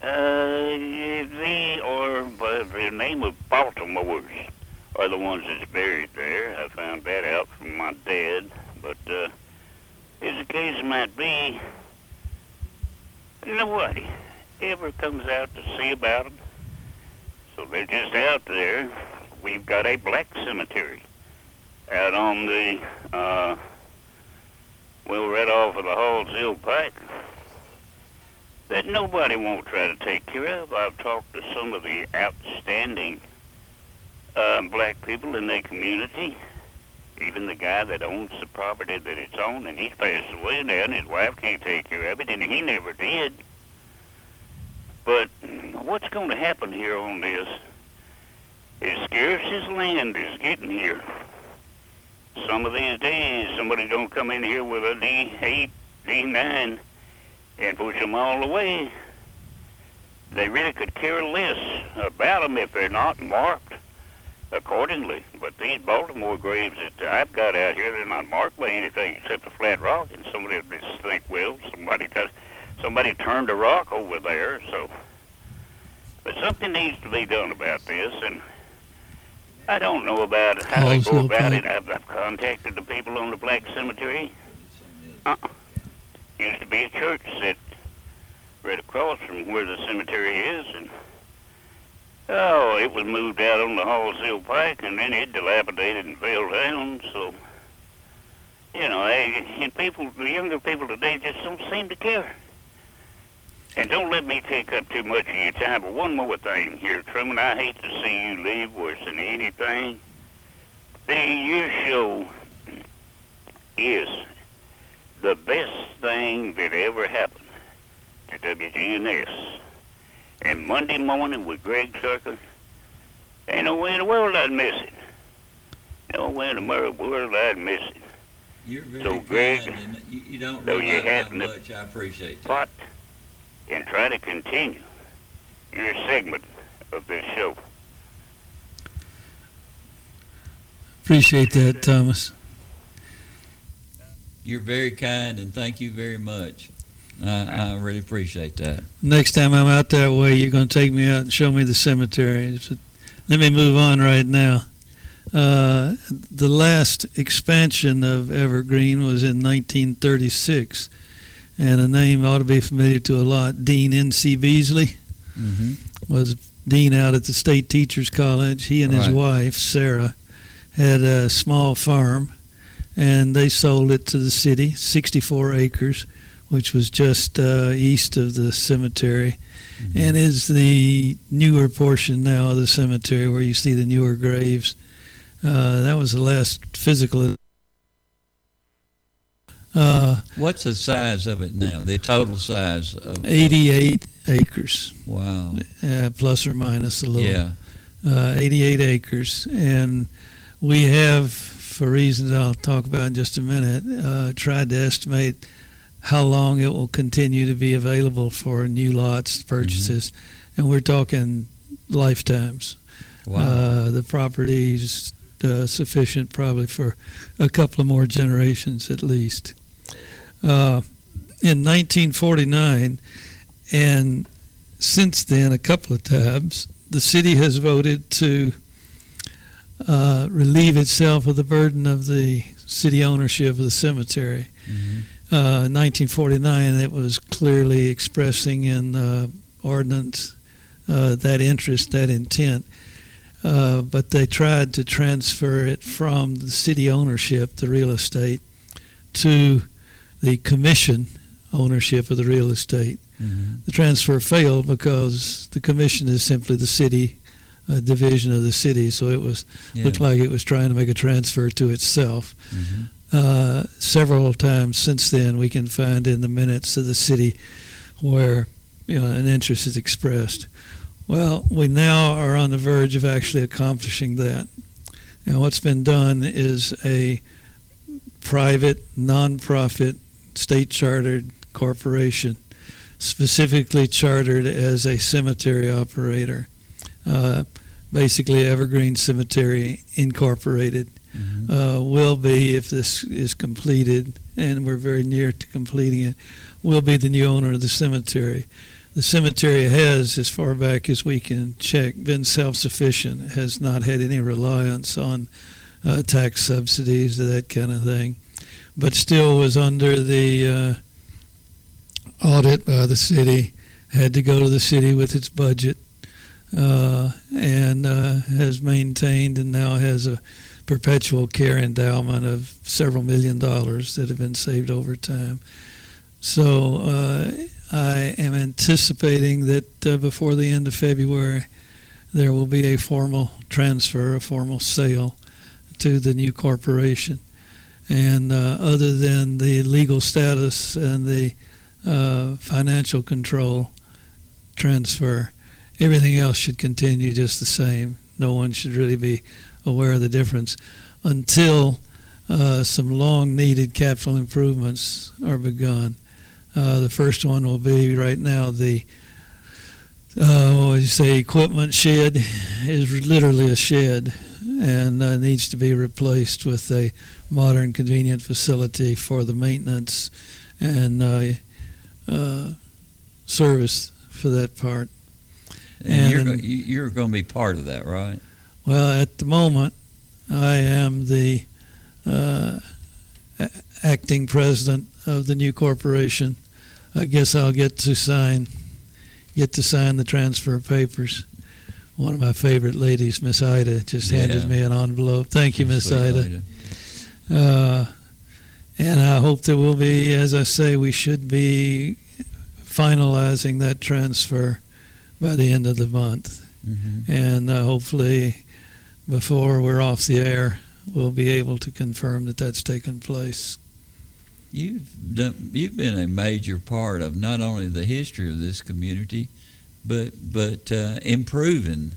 uh, the or by the name of Baltimore's are the ones that's buried there. I found that out from my dad. But uh, as the case might be, nobody ever comes out to see about them. So they're just out there. We've got a black cemetery out on the, uh, well, right off of the Halls Hill Pike that nobody won't try to take care of. I've talked to some of the outstanding uh, black people in their community. Even the guy that owns the property that it's on, and he's passed away now, and his wife can't take care of it, and he never did. But what's going to happen here on this is scarce as land is getting here. Some of these days, somebody's going to come in here with a D8, D9, and push them all away. They really could care less about them if they're not marked accordingly. But these Baltimore graves that I've got out here, they're not marked by anything except a flat rock. And somebody would just think, well, somebody does, somebody turned a rock over there. So, but something needs to be done about this, and I don't know about how they go Also, about Pat- it. I've, I've contacted the people on the Black Cemetery. Uh-uh. Used to be a church that right across from where the cemetery is, and oh, it was moved out on the Halls Hill Pike, and then it dilapidated and fell down. So, you know, they, and people, the younger people today just don't seem to care. And don't let me take up too much of your time. But one more thing here, Truman, I hate to see you leave worse than anything. The, your show is the best thing that ever happened to WGNS. And Monday morning with Greg Tucker, ain't no way in the world I'd miss it. No way in the world I'd miss it. You're very So, Greg, kind, and you, you don't though you much I appreciate that. But and try to continue your segment of this show. Appreciate that, Thomas. You're very kind, and thank you very much. I, I really appreciate that. Next time I'm out that way, you're going to take me out and show me the cemetery. Let me move on right now. Uh, the last expansion of Evergreen was in 1936, and a name ought to be familiar to a lot. Dean N.C. Beasley Mm-hmm. was dean out at the State Teachers College. He and his Right. wife, Sarah, had a small farm, and they sold it to the city, 64 acres, which was just uh, east of the cemetery, and is the newer portion now of the cemetery where you see the newer graves. Uh, that was the last physical. Uh, What's the size of it now? The total size of 88 acres. Wow. Uh, plus or minus a little. Yeah. Uh, 88 acres. And we have, for reasons I'll talk about in just a minute, uh, tried to estimate how long it will continue to be available for new lots purchases. And we're talking lifetimes. Wow. Uh, the property's uh, sufficient probably for a couple of more generations at least. Uh, in 1949, and since then, a couple of times, the city has voted to uh, relieve itself of the burden of the city ownership of the cemetery. uh, 1949, it was clearly expressing in uh, ordinance uh, that interest, that intent. Uh, but they tried to transfer it from the city ownership, the real estate, to the commission ownership of the real estate. Mm-hmm. The transfer failed because the commission is simply the city uh, division of the city, so it was Yeah. looked like it was trying to make a transfer to itself. Uh, several times since then, we can find in the minutes of the city where you know an interest is expressed. Well, we now are on the verge of actually accomplishing that. And what's been done is a private, nonprofit, state chartered corporation, specifically chartered as a cemetery operator. Uh, basically, Evergreen Cemetery Incorporated uh, will be, if this is completed, and we're very near to completing it, will be the new owner of the cemetery. The cemetery has, as far back as we can check, been self-sufficient, has not had any reliance on uh, tax subsidies or that kind of thing, but still was under the uh, audit by the city, had to go to the city with its budget, uh, and uh, has maintained and now has a perpetual care endowment of several million dollars that have been saved over time. So uh, I am anticipating that uh, before the end of February, there will be a formal transfer, a formal sale to the new corporation. And uh, other than the legal status and the uh, financial control transfer, everything else should continue just the same. No one should really be aware of the difference until uh, some long needed capital improvements are begun. Uh, the first one will be right now the uh, what you say equipment shed is literally a shed and uh, needs to be replaced with a modern convenient facility for the maintenance and uh, uh, service for that part. And, you're, you- you're going to be part of that, right? Well, at the moment, I am the uh, acting president of the new corporation. I guess I'll get to sign get to sign the transfer papers. One of my favorite ladies, Miss Ida, just handed Yeah. me an envelope. Thank you, Miss Ida. Uh, and I hope that we'll be, as I say, we should be finalizing that transfer by the end of the month. Mhm. And uh, hopefully, before we're off the air, we'll be able to confirm that that's taken place. You've done, you've been a major part of not only the history of this community, but but uh, improving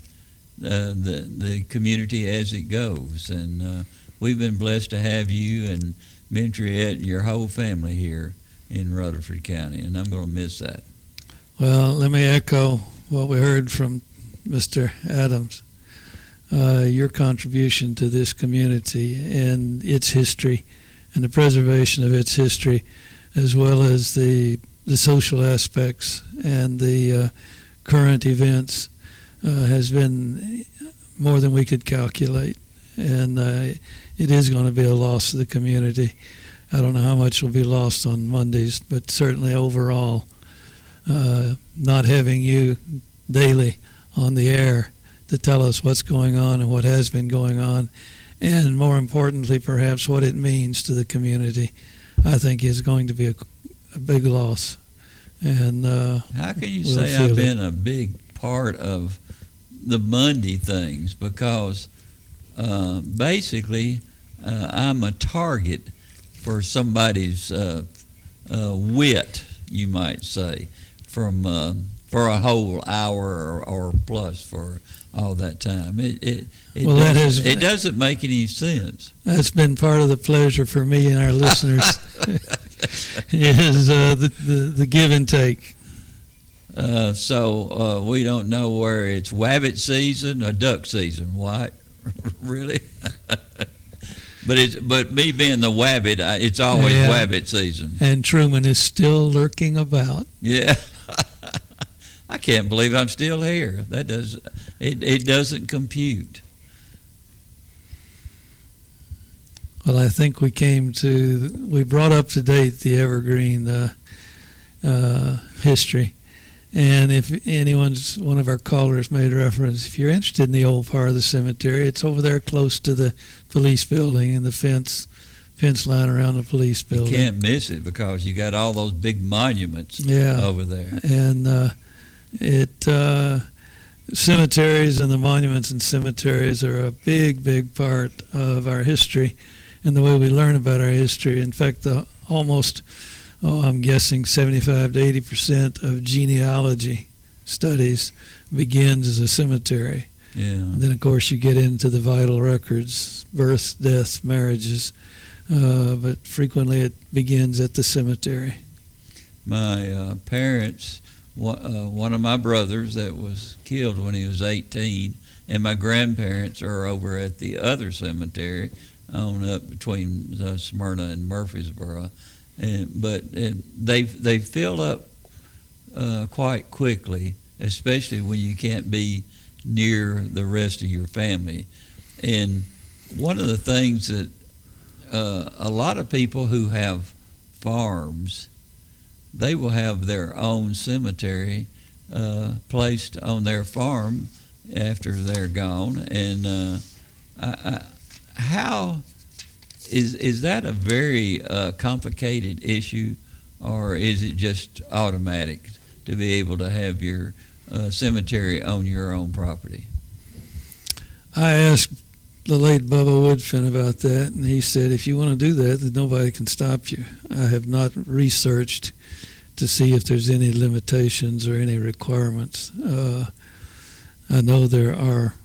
uh, the the community as it goes. And uh, we've been blessed to have you and Mentriette and your whole family here in Rutherford County, and I'm going to miss that. Well, let me echo what we heard from Mr. Adams. Uh, your contribution to this community and its history and the preservation of its history, as well as the, the social aspects and the uh, current events, uh, has been more than we could calculate. And uh, it is going to be a loss to the community. I don't know how much will be lost on Mondays, but certainly overall, uh, not having you daily on the air to tell us what's going on and what has been going on, and more importantly, perhaps what it means to the community, I think is going to be a, a big loss. And uh, How can you we'll say I've it. been a big part of the Monday things? Because uh, basically, uh, I'm a target for somebody's uh, uh, wit, you might say, from uh, for a whole hour or, or plus for all that time. It it it, Well, doesn't, is- it doesn't make any sense. That's been part of the pleasure for me and our listeners. [LAUGHS] [LAUGHS] is uh, the, the the give and take. Uh, so uh, we don't know where it's wabbit season or duck season. What? [LAUGHS] really? [LAUGHS] but it's but me being the wabbit, I, it's always Yeah. wabbit season. And Truman is still lurking about. Yeah. I can't believe I'm still here. That does it, it doesn't compute. Well, I think we came to we brought up to date the Evergreen uh, uh, history, and if anyone's one of our callers made reference, if you're interested in the old part of the cemetery, it's over there close to the police building and the fence fence line around the police building. You can't miss it because you got all those big monuments Yeah. over there. and uh, it uh, cemeteries and the monuments and cemeteries are a big, big part of our history and the way we learn about our history. In fact, the almost, oh, I'm guessing 75 to 80 percent of genealogy studies begins as a cemetery. Yeah. And then, of course, you get into the vital records, births, deaths, marriages, uh, but frequently it begins at the cemetery. My uh, parents, uh, one of my brothers that was killed when he was 18, and my grandparents are over at the other cemetery on up between uh, Smyrna and Murfreesboro. And, but and they they fill up uh, quite quickly, especially when you can't be near the rest of your family. And one of the things that uh, a lot of people who have farms, they will have their own cemetery uh, placed on their farm after they're gone. And uh, I, I, how is is that a very uh, complicated issue, or is it just automatic to be able to have your uh, cemetery on your own property? I asked the late Bubba Woodfin about that, and he said, if you want to do that, then nobody can stop you. I have not researched to see if there's any limitations or any requirements. Uh, I know there are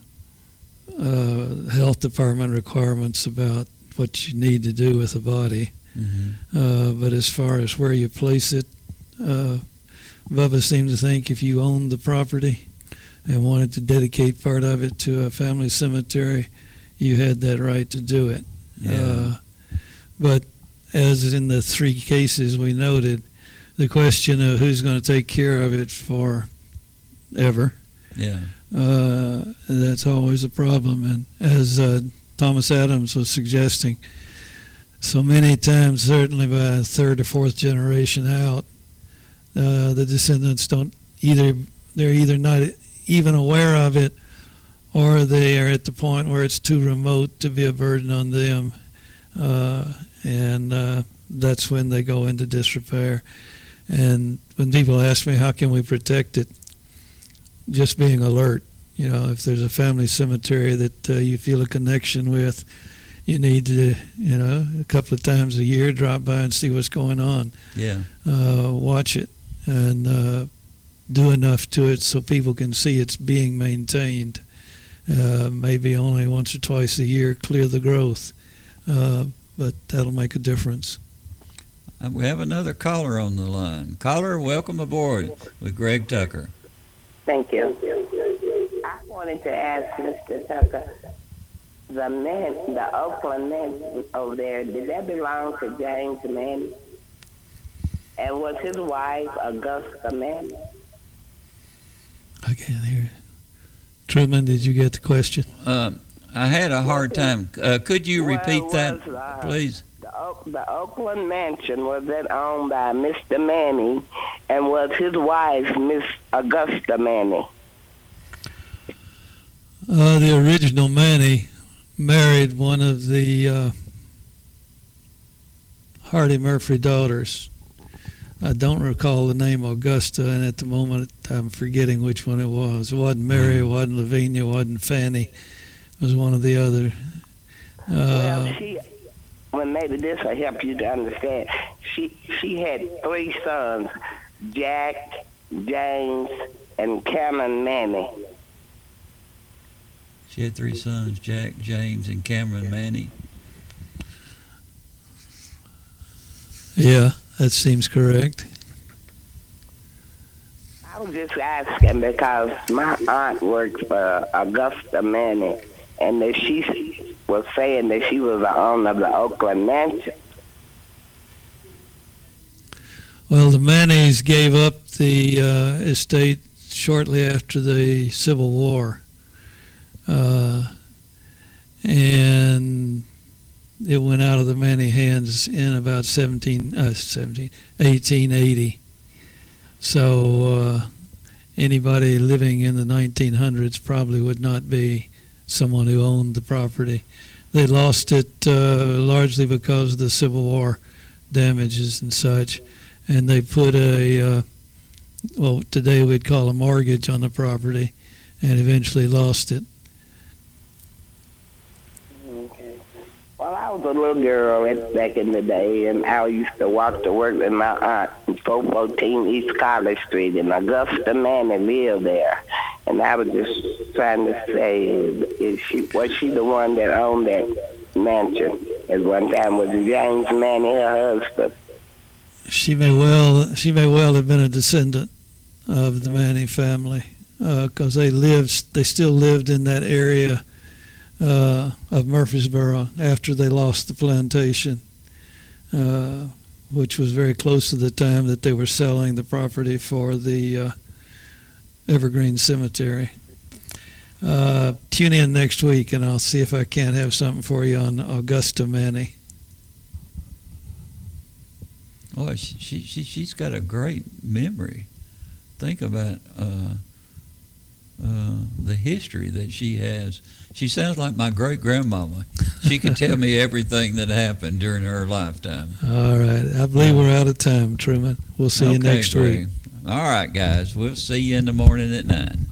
uh, health department requirements about what you need to do with a body, uh, but as far as where you place it, uh, Bubba seemed to think if you owned the property and wanted to dedicate part of it to a family cemetery, you had that right to do it. Yeah. Uh, but as in the three cases we noted, the question of who's going to take care of it for ever, Yeah. Uh, that's always a problem. And as uh, Thomas Adams was suggesting, so many times, certainly by third or fourth generation out, uh, the descendants don't either, they're either not even aware of it or they are at the point where it's too remote to be a burden on them. Uh, and uh, that's when they go into disrepair. And when people ask me, how can we protect it? Just being alert. You know, if there's a family cemetery that uh, you feel a connection with, you need to, you know, a couple of times a year drop by and see what's going on. Yeah. Uh, watch it and uh, do enough to it so people can see it's being maintained. Uh, maybe only once or twice a year, clear the growth, uh, but that'll make a difference. Uh, We have another caller on the line. Caller, welcome aboard with Greg Tucker. Thank you. I wanted to ask Mr. Tucker, the man, the Oakland man over there, did that belong to James Manning? And was his wife Augusta Manning? I can't hear. Truman, did you get the question? Um, I had a hard time. Uh, could you repeat Well, that, was, uh, please? The, Oakland mansion was then owned by Mr. Maney and was his wife Miss Augusta Maney. Uh, the original Maney married one of the uh, Hardy Murfree daughters. I don't recall the name Augusta, and at the moment I'm forgetting which one it was. It wasn't Mary, it wasn't Lavinia, it wasn't Fanny. It was one of the other. well, Uh, she. Well, maybe this will help you to understand. She she had three sons, Jack, James, and Cameron Maney. She had three sons, Jack, James, and Cameron Maney. yeah, that seems correct. I was just asking because my aunt worked for Augusta Manning, and that she was saying that she was the owner of the Oakland Mansion. Well, the Maneys gave up the uh, estate shortly after the Civil War. Uh, and it went out of the Maney hands in about 17, uh, 17 1880. So uh, anybody living in the 1900s probably would not be someone who owned the property. They lost it uh, largely because of the Civil War damages and such, and they put a uh, well today we'd call a mortgage on the property, and eventually lost it. Well, I was a little girl back in the day, and I used to walk to work with my aunt, 414 East College Street, and Augusta Maney lived there. And I was just trying to say, is she was she the one that owned that mansion at one time? Was James Maney her husband? She may well she may well have been a descendant of the Manning family because uh, they lived they still lived in that area uh, of Murfreesboro after they lost the plantation, uh, which was very close to the time that they were selling the property for the uh, Evergreen Cemetery. Uh, tune in next week, and I'll see if I can't have something for you on Augusta Maney. Oh, she, she, she's got a great memory. Think about uh, the history that she has. She sounds like my great grandmama. She can tell me everything that happened during her lifetime. All right. I believe we're out of time, Truman. We'll see you next Greg. week. All right, guys. We'll see you in the morning at 9.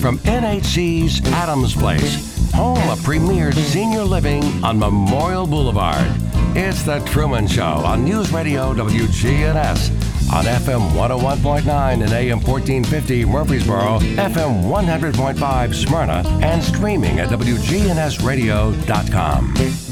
From NHC's Adams Place, home of premier senior living on Memorial Boulevard. It's The Truman Show on News Radio WGNS on FM 101.9 and AM 1450 Murfreesboro, FM 100.5 Smyrna, and streaming at WGNSradio.com.